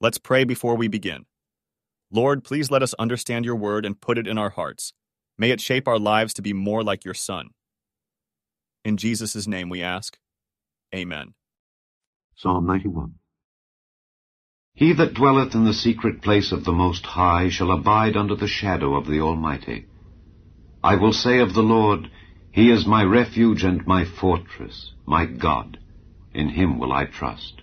Let's pray before we begin. Lord, please let us understand your word and put it in our hearts. May it shape our lives to be more like your Son. In Jesus' name we ask. Amen. Psalm 91 He that dwelleth in the secret place of the Most High shall abide under the shadow of the Almighty. I will say of the Lord, He is my refuge and my fortress, my God. In him will I trust.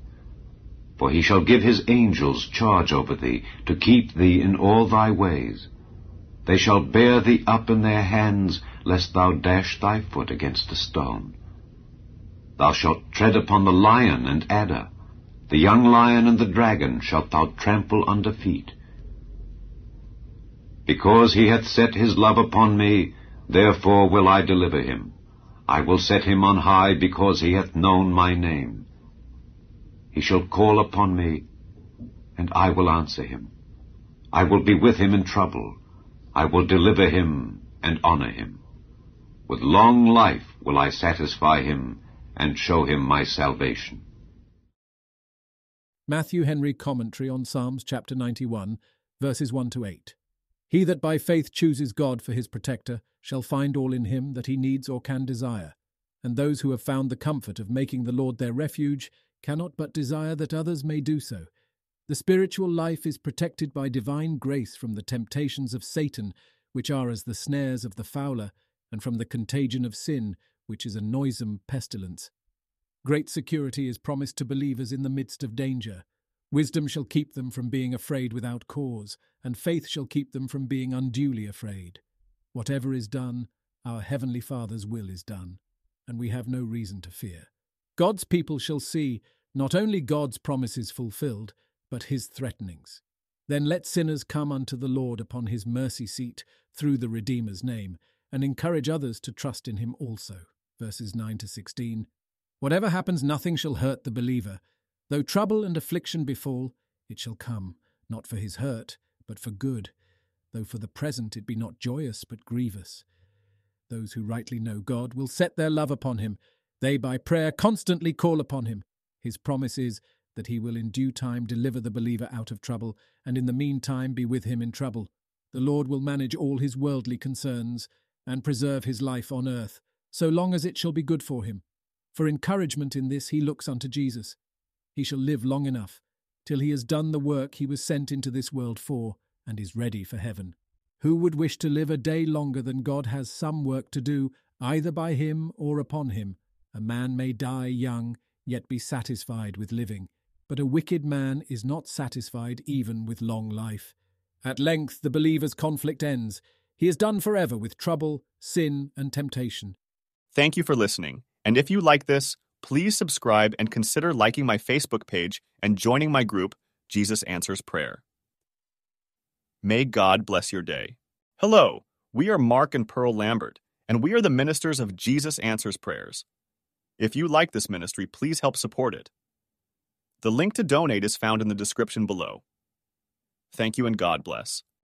For he shall give his angels charge over thee, to keep thee in all thy ways. They shall bear thee up in their hands, lest thou dash thy foot against a stone. Thou shalt tread upon the lion and adder, the young lion and the dragon shalt thou trample under feet. Because he hath set his love upon me, therefore will I deliver him. I will set him on high, because he hath known my name. He shall call upon me, and I will answer him. I will be with him in trouble. I will deliver him and honor him. With long life will I satisfy him and show him my salvation. Matthew Henry Commentary on Psalms chapter 91, verses 1 to 8. He that by faith chooses God for his protector shall find all in him that he needs or can desire, and those who have found the comfort of making the Lord their refuge cannot but desire that others may do so. The spiritual life is protected by divine grace from the temptations of Satan, which are as the snares of the fowler, and from the contagion of sin, which is a noisome pestilence. Great security is promised to believers in the midst of danger. Wisdom shall keep them from being afraid without cause, and faith shall keep them from being unduly afraid. Whatever is done, our Heavenly Father's will is done, and we have no reason to fear. God's people shall see not only God's promises fulfilled, but his threatenings. Then let sinners come unto the Lord upon his mercy seat through the Redeemer's name, and encourage others to trust in him also. Verses 9 to 16. Whatever happens, nothing shall hurt the believer. Though trouble and affliction befall, it shall come, not for his hurt, but for good. Though for the present it be not joyous, but grievous. Those who rightly know God will set their love upon him. They by prayer constantly call upon him. His promise is that he will in due time deliver the believer out of trouble, and in the meantime be with him in trouble. The Lord will manage all his worldly concerns, and preserve his life on earth, so long as it shall be good for him. For encouragement in this he looks unto Jesus. He shall live long enough, till he has done the work he was sent into this world for, and is ready for heaven. Who would wish to live a day longer than God has some work to do, either by him or upon him? A man may die young, yet be satisfied with living, but a wicked man is not satisfied even with long life. At length the believer's conflict ends. He is done forever with trouble, sin, and temptation. Thank you for listening. And if you like this, please subscribe and consider liking my Facebook page and joining my group, Jesus Answers Prayer. May God bless your day. Hello, we are Mark and Pearl Lambert, and we are the ministers of Jesus Answers Prayers. If you like this ministry, please help support it. The link to donate is found in the description below. Thank you and God bless.